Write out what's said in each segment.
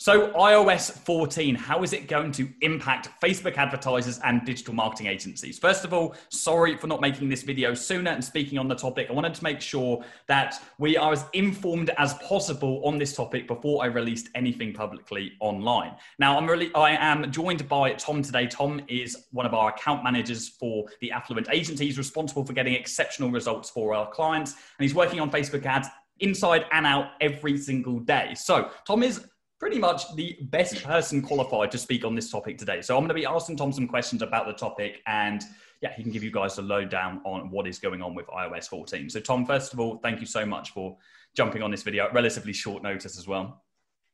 So, iOS 14, how is it going to impact Facebook advertisers and digital marketing agencies? First of all, sorry for not making this video sooner and speaking on the topic. I wanted to make sure that we are as informed as possible on this topic before I released anything publicly online. Now, I'm really I am joined by Tom today. Tom is one of our account managers for the Affluent agency. He's responsible for getting exceptional results for our clients, and he's working on Facebook ads inside and out every single day. So, Tom is pretty much the best person qualified to speak on this topic today. So I'm going to be asking Tom some questions about the topic and yeah, he can give you guys the lowdown on what is going on with iOS 14. So Tom, first of all, thank you so much for jumping on this video at relatively short notice as well.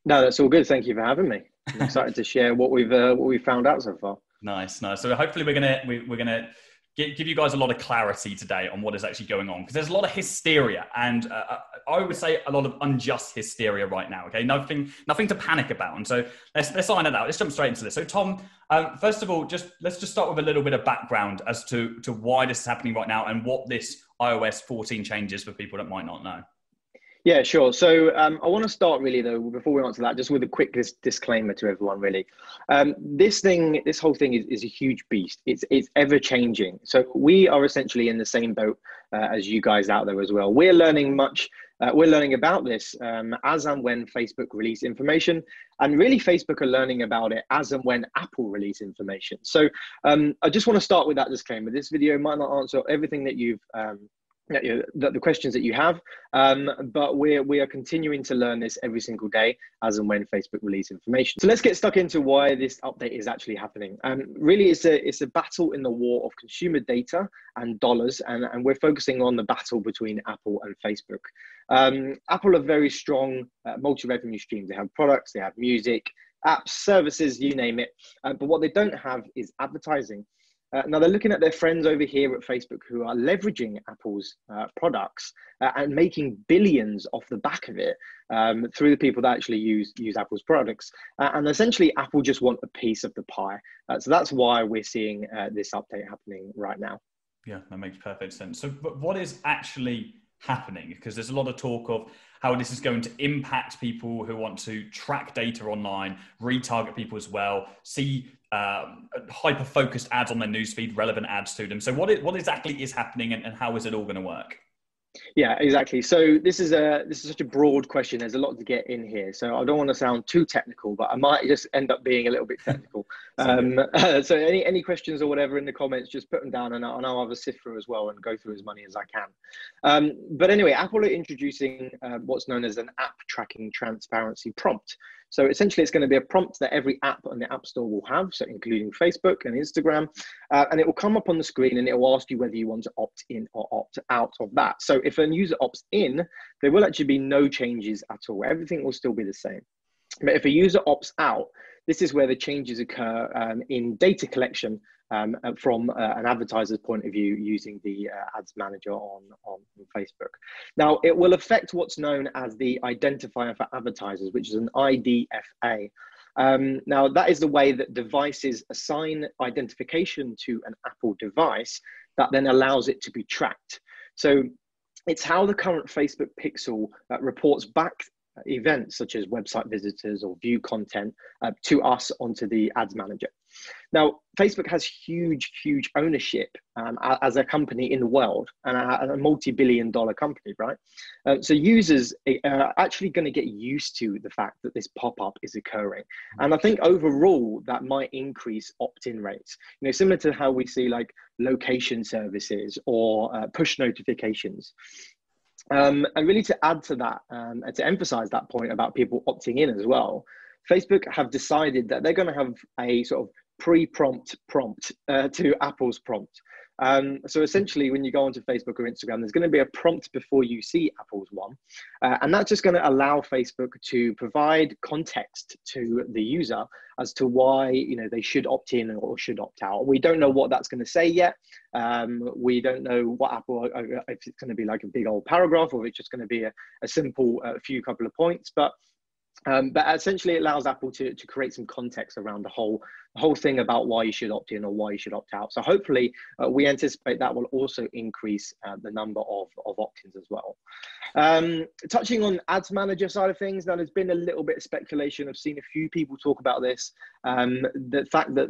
No, that's all good. Thank you for having me. I'm excited to share what we've uh, what we've found out so far. Nice, nice. So hopefully we're gonna we, we're gonna give you guys a lot of clarity today on what is actually going on because there's a lot of hysteria and uh, uh, I would say a lot of unjust hysteria right now. Okay, nothing nothing to panic about. And so let's let's iron it out. Let's jump straight into this. So Tom, um, first of all, just let's just start with a little bit of background as to to why this is happening right now and what this iOS 14 changes for people that might not know. Yeah, sure. So um, I want to start really though before we answer that, just with a quick dis- disclaimer to everyone. Really, um, this thing, this whole thing is, is a huge beast. It's it's ever changing. So we are essentially in the same boat uh, as you guys out there as well. We're learning much. Uh, we're learning about this um, as and when Facebook release information, and really Facebook are learning about it as and when Apple release information. So um, I just want to start with that disclaimer. This video might not answer everything that you've um, the, the questions that you have. Um, but we're we are continuing to learn this every single day as and when Facebook release information. So let's get stuck into why this update is actually happening. Um, really, it's a it's a battle in the war of consumer data and dollars, and, and we're focusing on the battle between Apple and Facebook. Um, Apple are very strong uh, multi-revenue streams. They have products, they have music, apps, services, you name it. Uh, but what they don't have is advertising. Uh, now they're looking at their friends over here at Facebook who are leveraging Apple's uh, products uh, and making billions off the back of it um, through the people that actually use use Apple's products. Uh, and essentially, Apple just want a piece of the pie. Uh, so that's why we're seeing uh, this update happening right now. Yeah, that makes perfect sense. So, but what is actually happening? Because there's a lot of talk of how this is going to impact people who want to track data online, retarget people as well, see um, hyper focused ads on their newsfeed, relevant ads to them. So, what, is, what exactly is happening and, and how is it all going to work? Yeah, exactly. So this is a this is such a broad question. There's a lot to get in here. So I don't want to sound too technical, but I might just end up being a little bit technical. um, uh, so any any questions or whatever in the comments, just put them down, and I'll, and I'll have a sift through as well and go through as many as I can. Um, but anyway, Apple are introducing uh, what's known as an app tracking transparency prompt. So essentially, it's going to be a prompt that every app on the App Store will have, so including Facebook and Instagram, uh, and it will come up on the screen and it will ask you whether you want to opt in or opt out of that. So if a user opts in, there will actually be no changes at all. Everything will still be the same. But if a user opts out, this is where the changes occur um, in data collection um, uh, from uh, an advertiser's point of view using the uh, ads manager on, on Facebook. Now, it will affect what's known as the identifier for advertisers, which is an IDFA. Um, now, that is the way that devices assign identification to an Apple device that then allows it to be tracked. So it's how the current Facebook Pixel uh, reports back events such as website visitors or view content uh, to us onto the ads manager. Now, Facebook has huge, huge ownership um, as a company in the world and a, a multi billion dollar company, right? Uh, so, users are actually going to get used to the fact that this pop up is occurring. And I think overall, that might increase opt in rates. You know, similar to how we see like location services or uh, push notifications. Um, and really to add to that um, and to emphasize that point about people opting in as well, Facebook have decided that they're going to have a sort of pre-prompt prompt uh, to Apple's prompt. Um, so essentially, when you go onto Facebook or Instagram, there's going to be a prompt before you see Apple's one, uh, and that's just going to allow Facebook to provide context to the user as to why you know they should opt in or should opt out. We don't know what that's going to say yet. Um, we don't know what Apple uh, if it's going to be like a big old paragraph or if it's just going to be a, a simple uh, few couple of points, but Um, but essentially, it allows Apple to, to create some context around the whole the whole thing about why you should opt in or why you should opt out. So hopefully, uh, we anticipate that will also increase uh, the number of, of opt-ins as well. Um, touching on Ads Manager side of things, now there's been a little bit of speculation. I've seen a few people talk about this. Um, the fact that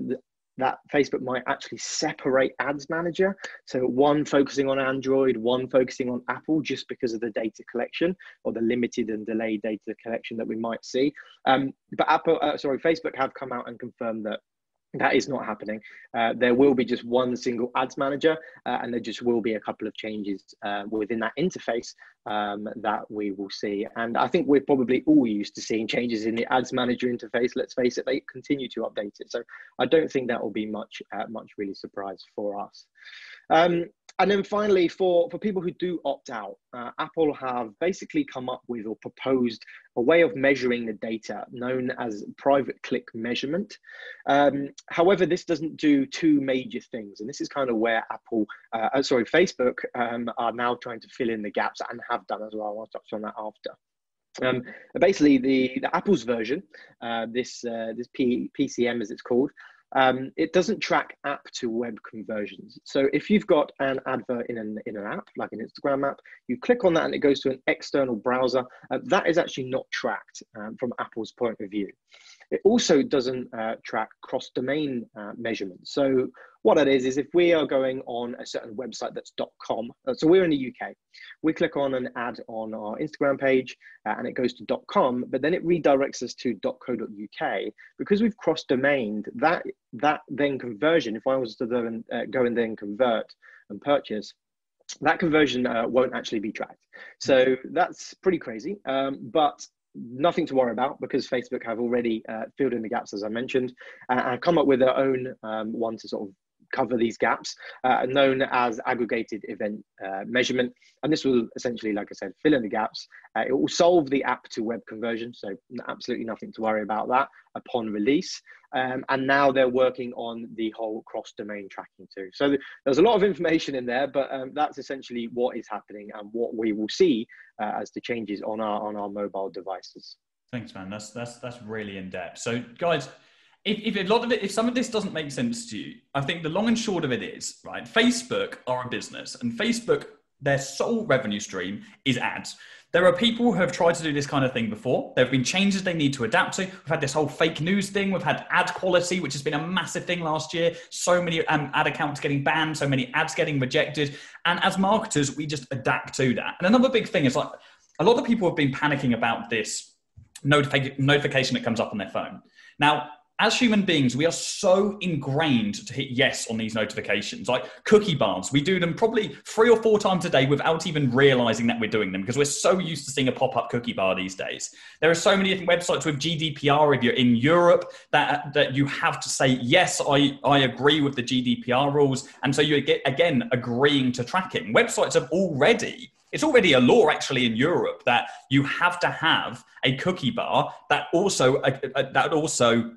that Facebook might actually separate ads manager. So one focusing on Android, one focusing on Apple, just because of the data collection or the limited and delayed data collection that we might see. Um, but Apple, uh, sorry, Facebook have come out and confirmed that that is not happening. Uh, there will be just one single ads manager, uh, and there just will be a couple of changes uh, within that interface um, that we will see. And I think we're probably all used to seeing changes in the ads manager interface. Let's face it, they continue to update it. So I don't think that will be much, uh, much really surprise for us. Um, and then finally, for, for people who do opt out, uh, Apple have basically come up with or proposed a way of measuring the data known as private click measurement. Um, however, this doesn't do two major things. And this is kind of where Apple, uh, uh, sorry, Facebook um, are now trying to fill in the gaps and have done as well. I'll touch on that after. Um, basically, the, the Apple's version, uh, this uh, this P, PCM as it's called, um, it doesn't track app to web conversions. So if you've got an advert in an, in an app, like an Instagram app, you click on that and it goes to an external browser. Uh, that is actually not tracked um, from Apple's point of view. It also doesn't uh, track cross-domain uh, measurements. So what it is, is if we are going on a certain website that's .com, uh, so we're in the UK, we click on an ad on our Instagram page uh, and it goes to .com, but then it redirects us to .co.uk. Because we've cross-domained, that, that then conversion, if I was to then, uh, go and then convert and purchase, that conversion uh, won't actually be tracked. So that's pretty crazy. Um, but nothing to worry about because Facebook have already uh, filled in the gaps, as I mentioned, uh, and come up with their own um, one to sort of cover these gaps, uh, known as aggregated event uh, measurement. And this will essentially, like I said, fill in the gaps. Uh, it will solve the app to web conversion, so absolutely nothing to worry about that upon release. Um, and now they're working on the whole cross-domain tracking too. So there's a lot of information in there, but um, that's essentially what is happening and what we will see uh, as the changes on our on our mobile devices. Thanks, man. That's that's that's really in depth. So, guys, if, if a lot of it, if some of this doesn't make sense to you, I think the long and short of it is right. Facebook are a business, and Facebook their sole revenue stream is ads. There are people who have tried to do this kind of thing before. There have been changes they need to adapt to. We've had this whole fake news thing. We've had ad quality, which has been a massive thing last year. So many um, ad accounts getting banned, so many ads getting rejected. And as marketers, we just adapt to that. And another big thing is like a lot of people have been panicking about this notific- notification that comes up on their phone. Now, as human beings, we are so ingrained to hit yes on these notifications. Like cookie bars, we do them probably three or four times a day without even realizing that we're doing them because we're so used to seeing a pop up cookie bar these days. There are so many different websites with GDPR if you're in Europe that, that you have to say, yes, I, I agree with the GDPR rules. And so you get, again, agreeing to tracking. Websites have already it's already a law actually in Europe that you have to have a cookie bar that also uh, uh, that also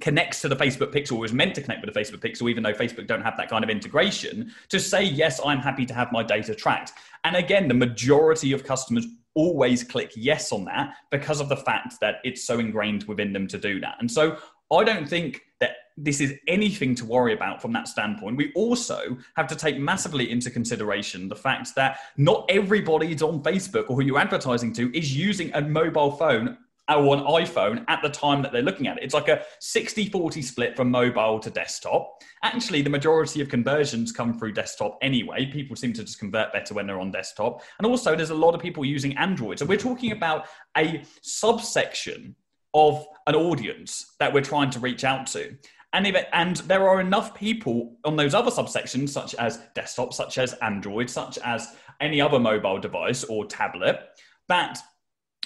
connects to the Facebook pixel or is meant to connect with the Facebook pixel, even though Facebook don't have that kind of integration, to say, yes, I'm happy to have my data tracked. And again, the majority of customers always click yes on that because of the fact that it's so ingrained within them to do that. And so I don't think that this is anything to worry about from that standpoint. We also have to take massively into consideration the fact that not everybody's on Facebook or who you're advertising to is using a mobile phone or an iPhone at the time that they're looking at it. It's like a 60 40 split from mobile to desktop. Actually, the majority of conversions come through desktop anyway. People seem to just convert better when they're on desktop. And also, there's a lot of people using Android. So we're talking about a subsection of an audience that we're trying to reach out to. And, if, and there are enough people on those other subsections, such as desktop, such as Android, such as any other mobile device or tablet, that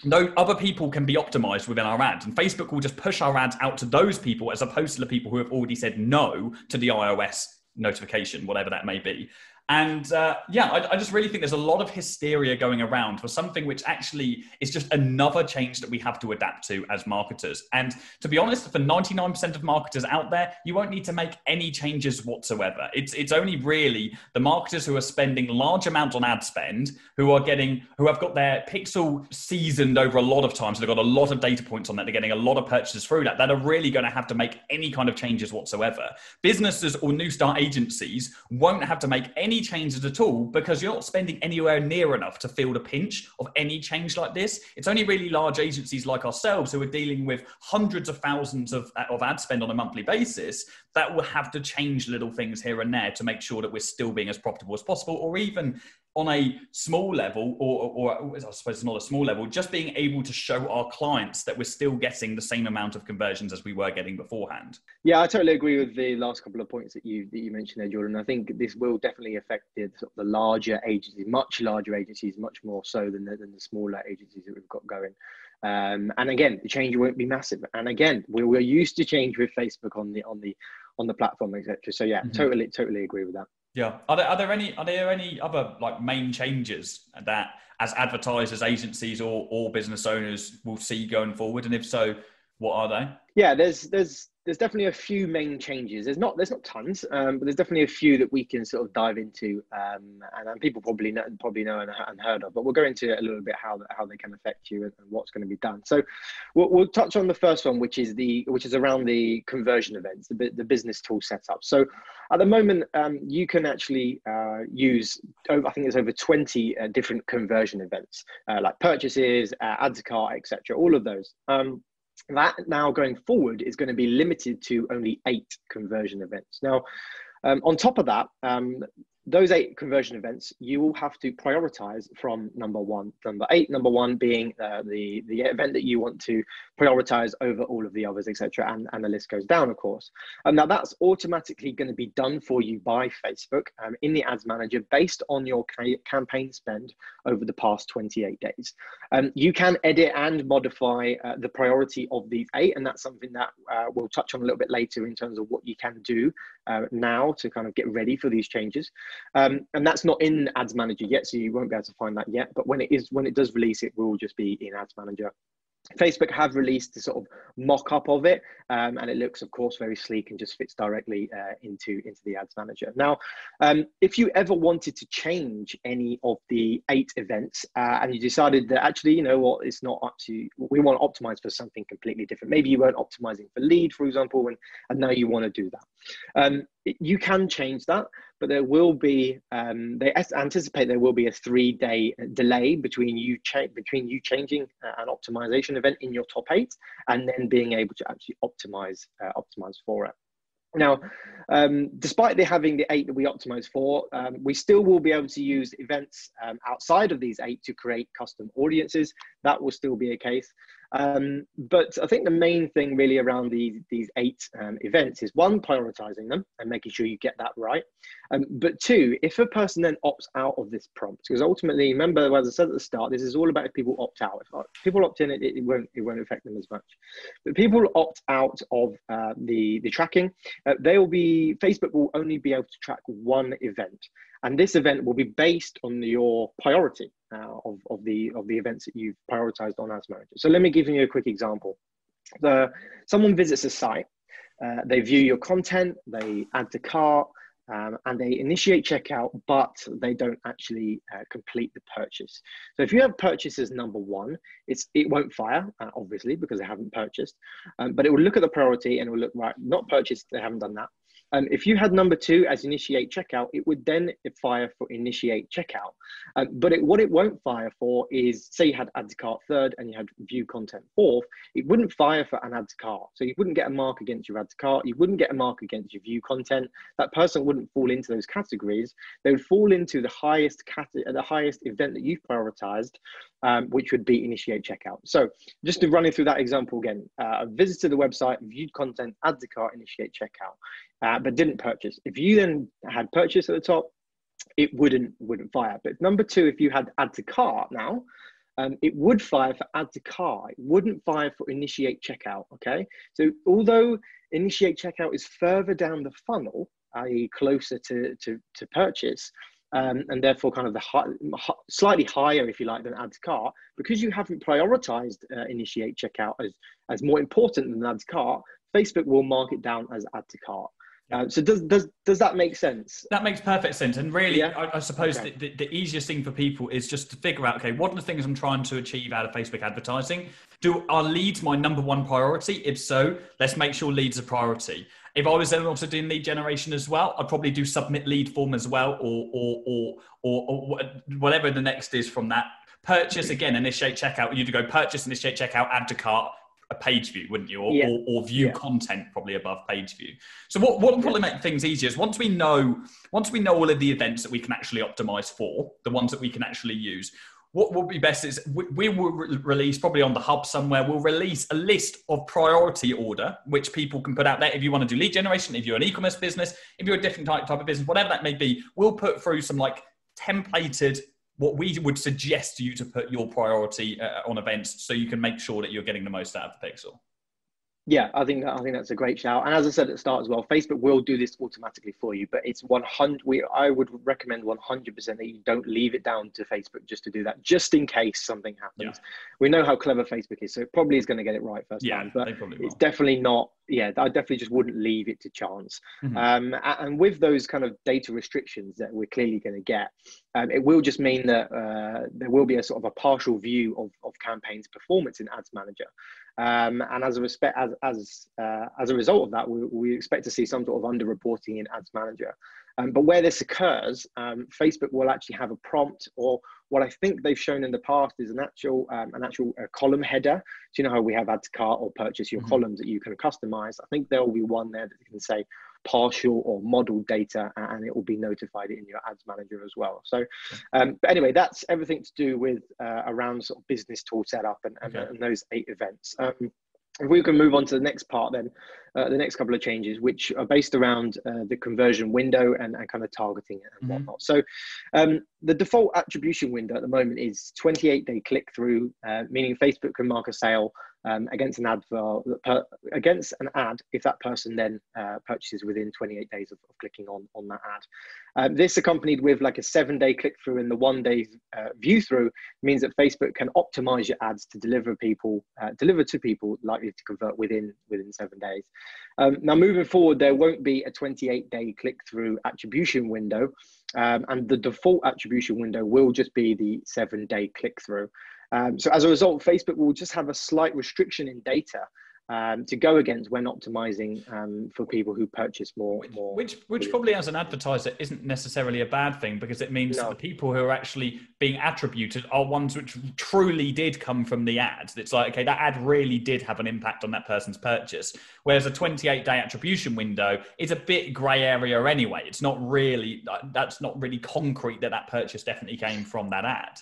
no other people can be optimized within our ads and facebook will just push our ads out to those people as opposed to the people who have already said no to the ios notification whatever that may be And uh, yeah, I, I, just really think there's a lot of hysteria going around for something which actually is just another change that we have to adapt to as marketers. And to be honest, for 99% of marketers out there, you won't need to make any changes whatsoever. It's it's only really the marketers who are spending large amounts on ad spend, who are getting who have got their pixel seasoned over a lot of times. So they've got a lot of data points on that. They're getting a lot of purchases through that. That are really going to have to make any kind of changes whatsoever. Businesses or new start agencies won't have to make any any changes at all because you're not spending anywhere near enough to feel the pinch of any change like this. It's only really large agencies like ourselves who are dealing with hundreds of thousands of, of ad spend on a monthly basis that will have to change little things here and there to make sure that we're still being as profitable as possible or even on a small level, or, or, I suppose it's not a small level, just being able to show our clients that we're still getting the same amount of conversions as we were getting beforehand. Yeah, I totally agree with the last couple of points that you that you mentioned there, Jordan. I think this will definitely affect the, sort of the larger agencies, much larger agencies, much more so than the, than the smaller agencies that we've got going. Um, and again, the change won't be massive. And again, we're, we're used to change with Facebook on the on the on the platform, etc. So yeah, mm-hmm. totally totally agree with that. Yeah. Are there, are there any are there any other like main changes that as advertisers, agencies, or or business owners will see going forward? And if so, what are they? Yeah, there's there's there's definitely a few main changes. There's not there's not tons, um, but there's definitely a few that we can sort of dive into, um, and, and, people probably know probably know and, and, heard of. But we'll go into a little bit how how they can affect you and, and what's going to be done. So we'll, we'll, touch on the first one, which is the which is around the conversion events, the, the business tool setup. So at the moment, um, you can actually uh, use I think it's over 20 uh, different conversion events, uh, like purchases, uh, add to cart, etc. All of those. Um, that now going forward is going to be limited to only eight conversion events. Now, um, on top of that, um, those eight conversion events, you will have to prioritize from number one, number eight, number one being uh, the, the event that you want to prioritize over all of the others, etc. And, and the list goes down, of course. And now that's automatically going to be done for you by Facebook um, in the ads manager based on your ca- campaign spend over the past 28 days. Um, you can edit and modify uh, the priority of these eight, and that's something that uh, we'll touch on a little bit later in terms of what you can do uh, now to kind of get ready for these changes. Um, and that's not in Ads Manager yet, so you won't be able to find that yet. But when it is, when it does release, it will just be in Ads Manager. Facebook have released a sort of mock-up of it, um, and it looks, of course, very sleek and just fits directly uh, into into the Ads Manager. Now, um, if you ever wanted to change any of the eight events, uh, and you decided that actually, you know what, it's not up to we want to optimize for something completely different. Maybe you weren't optimizing for lead, for example, and and now you want to do that. Um, you can change that, but there will be um, they anticipate there will be a three day delay between you cha- between you changing uh, an optimization event in your top eight and then being able to actually optimize uh, optimize for it. Now, um, despite having the eight that we optimize for, um, we still will be able to use events um, outside of these eight to create custom audiences. That will still be a case. Um, but I think the main thing really around these, these eight um, events is one, prioritizing them and making sure you get that right. Um, but two, if a person then opts out of this prompt, because ultimately, remember, as I said at the start, this is all about if people opt out. If people opt in, it, it, won't, it won't affect them as much. But people opt out of uh, the, the tracking, uh, they will be, Facebook will only be able to track one event. And this event will be based on your priority uh, of, of, the, of the events that you've prioritized on Ads Manager. So let me give you a quick example. The, someone visits a site, uh, they view your content, they add to cart, um, and they initiate checkout, but they don't actually uh, complete the purchase. So if you have purchases number one, it's it won't fire uh, obviously because they haven't purchased, um, but it will look at the priority and it will look right not purchased. They haven't done that. Um, if you had number two as initiate checkout, it would then fire for initiate checkout. Um, but it, what it won't fire for is, say you had add to cart third and you had view content fourth, it wouldn't fire for an add to cart. So you wouldn't get a mark against your add to cart. You wouldn't get a mark against your view content. That person wouldn't fall into those categories. They would fall into the highest cat- the highest event that you've prioritized, um, which would be initiate checkout. So just to run through that example again, uh, visited the website, viewed content, add to cart, initiate checkout uh, but didn't purchase. If you then had purchase at the top, it wouldn't wouldn't fire. But number two, if you had add to cart now, um, it would fire for add to cart. It wouldn't fire for initiate checkout. Okay, so although initiate checkout is further down the funnel, i.e., closer to, to to purchase, um, and therefore kind of the high, slightly higher, if you like, than add to cart, because you haven't prioritized uh, initiate checkout as, as more important than add to cart, Facebook will mark it down as add to cart. Uh, so does does does that make sense? That makes perfect sense. And really, yeah. I, I, suppose okay. the, the, easiest thing for people is just to figure out, okay, what are the things I'm trying to achieve out of Facebook advertising? Do are leads my number one priority? If so, let's make sure leads are priority. If I was then also doing lead generation as well, I'd probably do submit lead form as well, or or or or, or whatever the next is from that. Purchase again, initiate checkout. You'd go purchase, initiate checkout, add to cart, a page view, wouldn't you? Or, yeah. or, or, view yeah. content probably above page view. So what, what will probably make things easier is once we know once we know all of the events that we can actually optimize for, the ones that we can actually use, what will be best is we, we will re- release probably on the hub somewhere we'll release a list of priority order which people can put out there if you want to do lead generation if you're an e-commerce business if you're a different type, type of business whatever that may be we'll put through some like templated what we would suggest to you to put your priority uh, on events so you can make sure that you're getting the most out of the pixel yeah, I think that, I think that's a great shout. And as I said at the start as well, Facebook will do this automatically for you, but it's 100. We I would recommend 100 percent that you don't leave it down to Facebook just to do that, just in case something happens. Yeah. We know how clever Facebook is, so it probably is going to get it right first yeah, time. But it's definitely not. Yeah, I definitely just wouldn't leave it to chance. Mm-hmm. Um, and with those kind of data restrictions that we're clearly going to get, um, it will just mean that uh, there will be a sort of a partial view of, of campaigns performance in Ads Manager. Um, and as a respect, as as uh, as a result of that, we, we expect to see some sort of underreporting in Ads Manager. Um, but where this occurs, um, Facebook will actually have a prompt, or what I think they've shown in the past is an actual um, an actual uh, column header. So you know how we have add to cart or purchase your mm-hmm. columns that you can customize. I think there will be one there that you can say partial or model data, and it will be notified in your ads manager as well. So, um, but anyway, that's everything to do with uh, around sort of business tool setup and, and, okay. and those eight events. Um, if we can move on to the next part, then uh, the next couple of changes, which are based around uh, the conversion window and, and, kind of targeting and mm-hmm. whatnot. So, um, the default attribution window at the moment is 28 day click through, uh, meaning Facebook can mark a sale um, against an ad for, against an ad if that person then uh, purchases within 28 days of, of, clicking on on that ad. Um, this accompanied with like a seven day click through and the one day uh, view through means that Facebook can optimize your ads to deliver people uh, deliver to people likely to convert within within seven days. Um, now moving forward, there won't be a 28 day click through attribution window. Um, and the default attribution window will just be the seven day click through. Um, so as a result, Facebook will just have a slight restriction in data um, to go against when optimizing um, for people who purchase more. Which, more which, which probably as an advertiser isn't necessarily a bad thing because it means no. the people who are actually being attributed are ones which truly did come from the ad. It's like, okay, that ad really did have an impact on that person's purchase. Whereas a 28 day attribution window is a bit grey area anyway. It's not really, that's not really concrete that that purchase definitely came from that ad.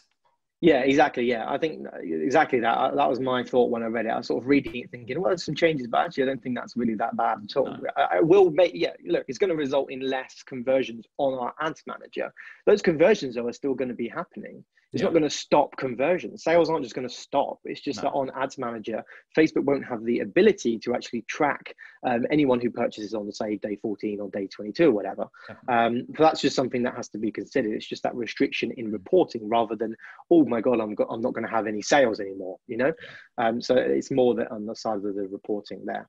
Yeah, exactly. Yeah, I think uh, exactly that. Uh, that was my thought when I read it. I was sort of reading it, thinking, well, there's some changes, but actually, I don't think that's really that bad at all. No. I, I, will make, yeah, look, it's going to result in less conversions on our ads manager. Those conversions, though, are still going to be happening. It's yeah. not going to stop conversion. Sales aren't just going to stop. It's just no. that on Ads Manager, Facebook won't have the ability to actually track um, anyone who purchases on, say, day 14 or day 22 or whatever. Um, so that's just something that has to be considered. It's just that restriction in mm. reporting rather than, oh my God, I'm, go- I'm not going to have any sales anymore, you know? Um, so it's more that on the side of the reporting there.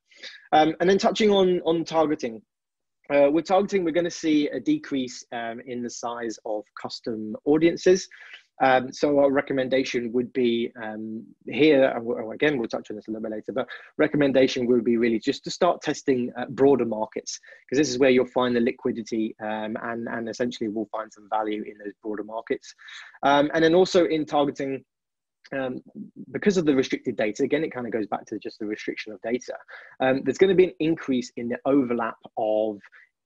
Um, and then touching on, on targeting, uh, we're targeting, we're going to see a decrease um, in the size of custom audiences. Um, so our recommendation would be um, here, again, we'll touch on this a little bit later, but recommendation would be really just to start testing uh, broader markets, because this is where you'll find the liquidity um, and, and essentially we'll find some value in those broader markets. Um, and then also in targeting um, because of the restricted data, again, it kind of goes back to just the restriction of data. Um, there's going to be an increase in the overlap of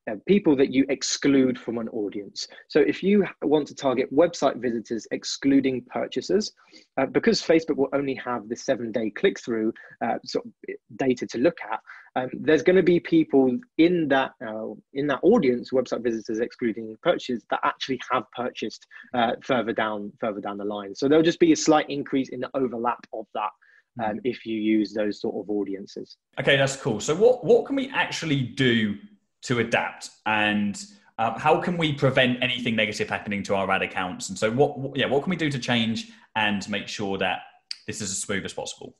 uh, people that you exclude from an audience. So if you want to target website visitors excluding purchasers, uh, because Facebook will only have the seven day click through uh, sort of data to look at, um, there's going to be people in that uh, in that audience, website visitors excluding purchases, that actually have purchased uh, further down further down the line. So there'll just be a slight increase in the overlap of that. Um, hmm. if you use those sort of audiences. Okay, that's cool. So what what can we actually do to adapt. And Um, how can we prevent anything negative happening to our ad accounts? And so, what, yeah, what can we do to change and make sure that this is as smooth as possible?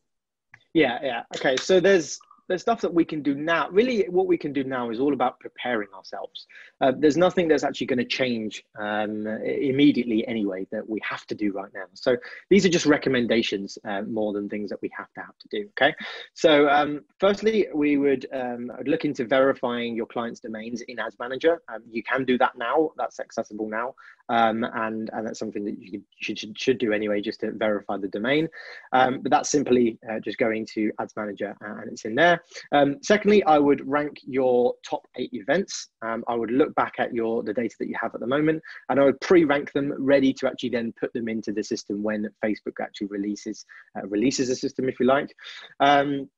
Yeah, yeah. Okay, so there's there's stuff that we can do now. Really, what we can do now is all about preparing ourselves. Uh, there's nothing that's actually going to change um, immediately anyway that we have to do right now. So these are just recommendations uh, more than things that we have to have to do. Okay. So um, firstly, we would um, look into verifying your client's domains in Ads Manager. Um, you can do that now. That's accessible now, um, and and that's something that you should should, should do anyway, just to verify the domain. Um, but that's simply uh, just going to Ads Manager and it's in there. Um, secondly, I would rank your top eight events. Um, I would look back at your the data that you have at the moment, and I would pre-rank them, ready to actually then put them into the system when Facebook actually releases uh, releases the system, if you like. Um,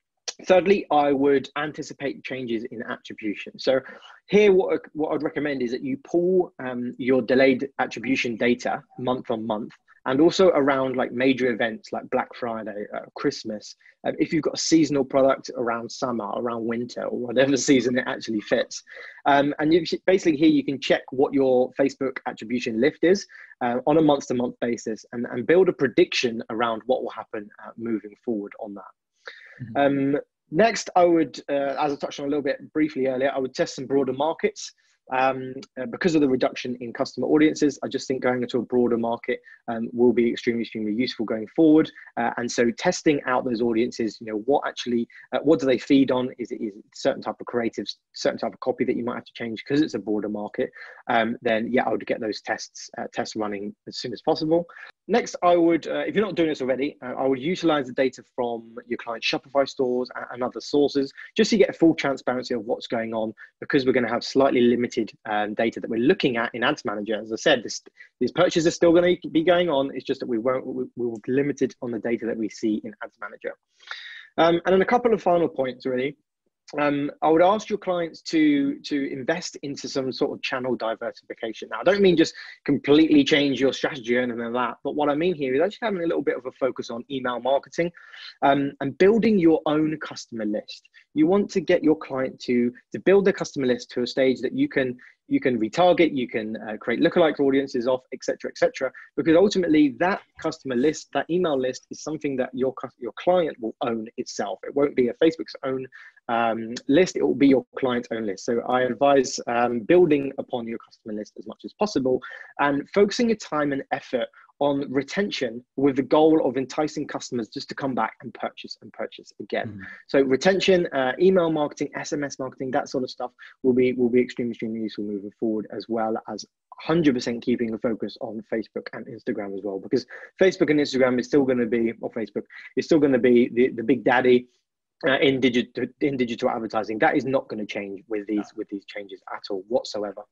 Thirdly, I would anticipate changes in attribution. So here, what, what I'd recommend is that you pull um, your delayed attribution data month on month and also around like major events like Black Friday, uh, Christmas. Uh, if you've got a seasonal product around summer, around winter, or whatever season it actually fits, um, and you basically here you can check what your Facebook attribution lift is uh, on a month-to-month basis, and, and build a prediction around what will happen uh, moving forward on that. Mm-hmm. Um, next, I would, uh, as I touched on a little bit briefly earlier, I would test some broader markets um, uh, because of the reduction in customer audiences, I just think going into a broader market um, will be extremely, extremely useful going forward. Uh, and so testing out those audiences, you know, what actually, uh, what do they feed on? Is it, is it certain type of creatives, certain type of copy that you might have to change because it's a broader market? Um, then yeah, I would get those tests, uh, tests running as soon as possible. Next, I would, uh, if you're not doing this already, uh, I would utilize the data from your client Shopify stores and, and other sources, just to get full transparency of what's going on because we're going to have slightly limited limited um, data that we're looking at in Ads Manager. As I said, this, these purchases are still going to be going on. It's just that we won't we, we will be limited on the data that we see in Ads Manager. Um, and then a couple of final points, really um, I would ask your clients to to invest into some sort of channel diversification. Now, I don't mean just completely change your strategy anything like that, but what I mean here is actually having a little bit of a focus on email marketing um, and building your own customer list. You want to get your client to to build their customer list to a stage that you can you can retarget, you can uh, create lookalike audiences off, etc., etc. because ultimately that customer list, that email list, is something that your your client will own itself. It won't be a Facebook's own um, list; it will be your client's own list. So I advise um, building upon your customer list as much as possible and focusing your time and effort on retention with the goal of enticing customers just to come back and purchase and purchase again. Mm. So retention, uh, email marketing, SMS marketing, that sort of stuff will be will be extremely extremely useful moving forward, as well as 100% keeping a focus on Facebook and Instagram as well, because Facebook and Instagram is still going to be, or Facebook is still going to be the, the big daddy uh, in digital in digital advertising. That is not going to change with these with these changes at all whatsoever.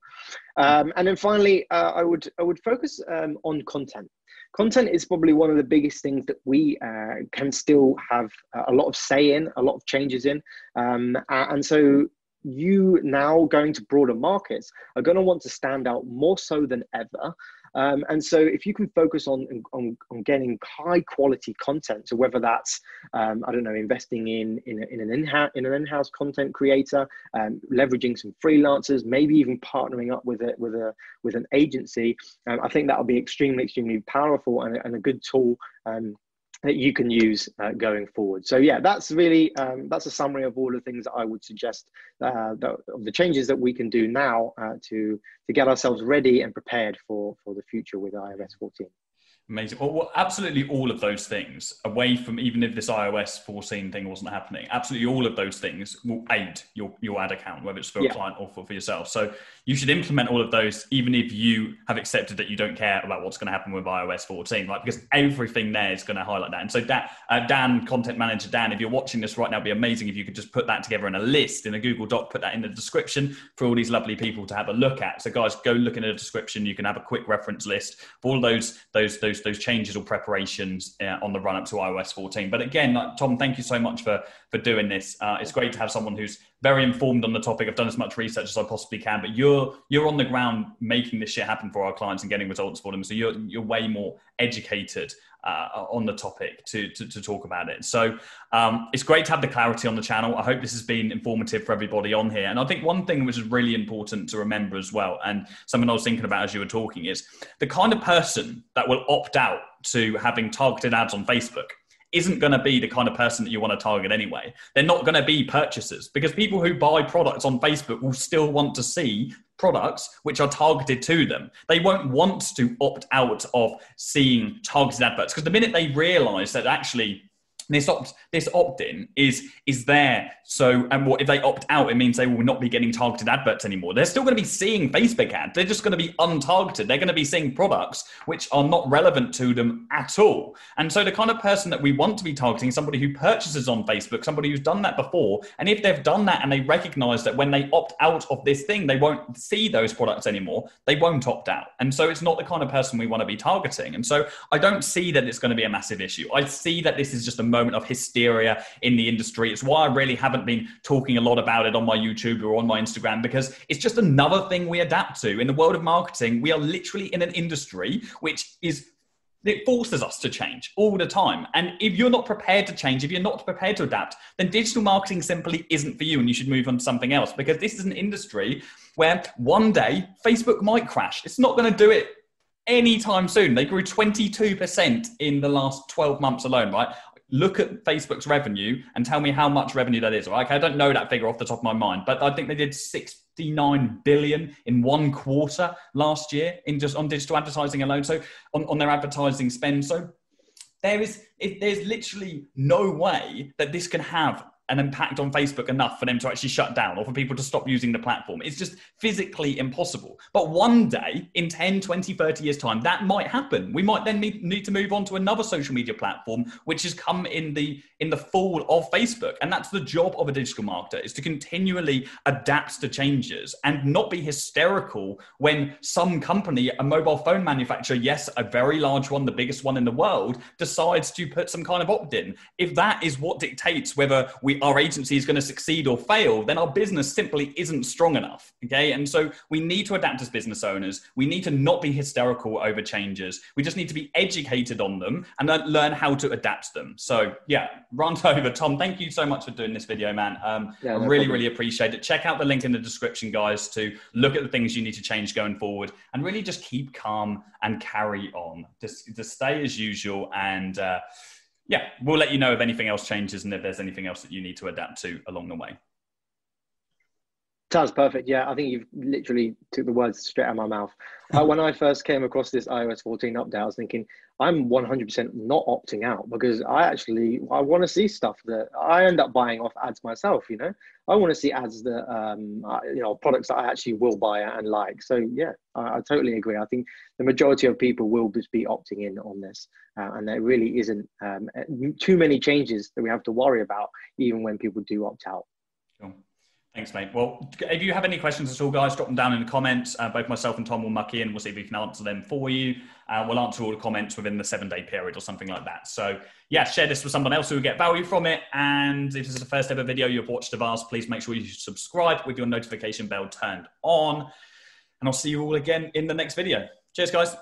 Um, and then finally, uh, I would I would focus um, on content. Content is probably one of the biggest things that we uh, can still have a lot of say in, a lot of changes in, um, and so you now going to broader markets are going to want to stand out more so than ever um, and so if you can focus on, on, on getting high quality content, so whether that's, um, I don't know, investing in, in, in an in-house, in an in-house content creator, um, leveraging some freelancers, maybe even partnering up with it with a with an agency, um, I think that'll be extremely, extremely powerful and, and a good tool um, that you can use uh, going forward. So yeah, that's really um, that's a summary of all the things that I would suggest uh, the, of the changes that we can do now uh, to to get ourselves ready and prepared for for the future with iOS 14. Amazing. Well, well, absolutely all of those things, away from even if this iOS 14 thing wasn't happening, absolutely all of those things will aid your, your ad account, whether it's for yeah. a client or for, for yourself. So you should implement all of those, even if you have accepted that you don't care about what's going to happen with iOS 14, like because everything there is going to highlight that. And so that uh, Dan, content manager Dan, if you're watching this right now, it'd be amazing if you could just put that together in a list in a Google Doc, put that in the description for all these lovely people to have a look at. So guys, go look in the description. You can have a quick reference list for all those those those those changes or preparations uh, on the run up to iOS 14. But again, like, Tom, thank you so much for for doing this. Uh, it's great to have someone who's very informed on the topic. I've done as much research as I possibly can, but you're you're on the ground making this shit happen for our clients and getting results for them. So you're you're way more educated uh, on the topic to, to, to talk about it. So um, it's great to have the clarity on the channel. I hope this has been informative for everybody on here. And I think one thing which is really important to remember as well, and something I was thinking about as you were talking, is the kind of person that will opt out to having targeted ads on Facebook isn't going to be the kind of person that you want to target anyway. They're not going to be purchasers because people who buy products on Facebook will still want to see products which are targeted to them. They won't want to opt out of seeing targeted adverts because the minute they realize that actually this opt this opt-in is is there. So and what if they opt out it means they will not be getting targeted adverts anymore. They're still going to be seeing facebook ads. They're just going to be untargeted. They're going to be seeing products which are not relevant to them at all. And so the kind of person that we want to be targeting is somebody who purchases on facebook somebody who's done that before. And if they've done that and they recognize that when they opt out of this thing they won't see those products anymore they won't opt out. And so it's not the kind of person we want to be targeting. And so i don't see that it's going to be a massive issue. I see that this is just a moment of hysteria in the industry. It's why I really haven't been talking a lot about it on my YouTube or on my Instagram because it's just another thing we adapt to. In the world of marketing, we are literally in an industry which is it forces us to change all the time. And if you're not prepared to change, if you're not prepared to adapt, then digital marketing simply isn't for you and you should move on to something else because this is an industry where one day Facebook might crash. It's not going to do it anytime soon. They grew 22% in the last 12 months alone, right? Look at Facebook's revenue and tell me how much revenue that is. Right? I don't know that figure off the top of my mind, but I think they did 69 billion in one quarter last year in just on digital advertising alone. So on, on their advertising spend. So there is there's literally no way that this can have an impact on Facebook enough for them to actually shut down or for people to stop using the platform. It's just physically impossible. But one day, in 10, 20, 30 years' time, that might happen. We might then need, to move on to another social media platform, which has come in the in the fall of Facebook. And that's the job of a digital marketer is to continually adapt to changes and not be hysterical when some company, a mobile phone manufacturer, yes, a very large one, the biggest one in the world, decides to put some kind of opt-in. If that is what dictates whether we our agency is going to succeed or fail, then our business simply isn't strong enough. Okay. And so we need to adapt as business owners. We need to not be hysterical over changes. We just need to be educated on them and learn how to adapt them. So, yeah, run over. Tom, thank you so much for doing this video, man. Um, yeah, no I really, problem. really appreciate it. Check out the link in the description, guys, to look at the things you need to change going forward and really just keep calm and carry on. Just, just stay as usual and, uh, yeah, we'll let you know if anything else changes and if there's anything else that you need to adapt to along the way. Sounds perfect. Yeah, I think you've literally took the words straight out of my mouth. Uh, when I first came across this iOS 14 update, I was thinking I'm 100% not opting out because I actually I want to see stuff that I end up buying off ads myself. You know, I want to see ads that um, you know products that I actually will buy and like. So yeah, I, I totally agree. I think the majority of people will just be opting in on this, uh, and there really isn't um, too many changes that we have to worry about, even when people do opt out. Sure. Thanks, mate. Well, if you have any questions at all, guys, drop them down in the comments. Uh, both myself and Tom will muck in. We'll see if we can answer them for you. Uh, we'll answer all the comments within the seven day period or something like that. So, yeah, share this with someone else who will get value from it. And if this is the first ever video you've watched of ours, please make sure you subscribe with your notification bell turned on. And I'll see you all again in the next video. Cheers, guys.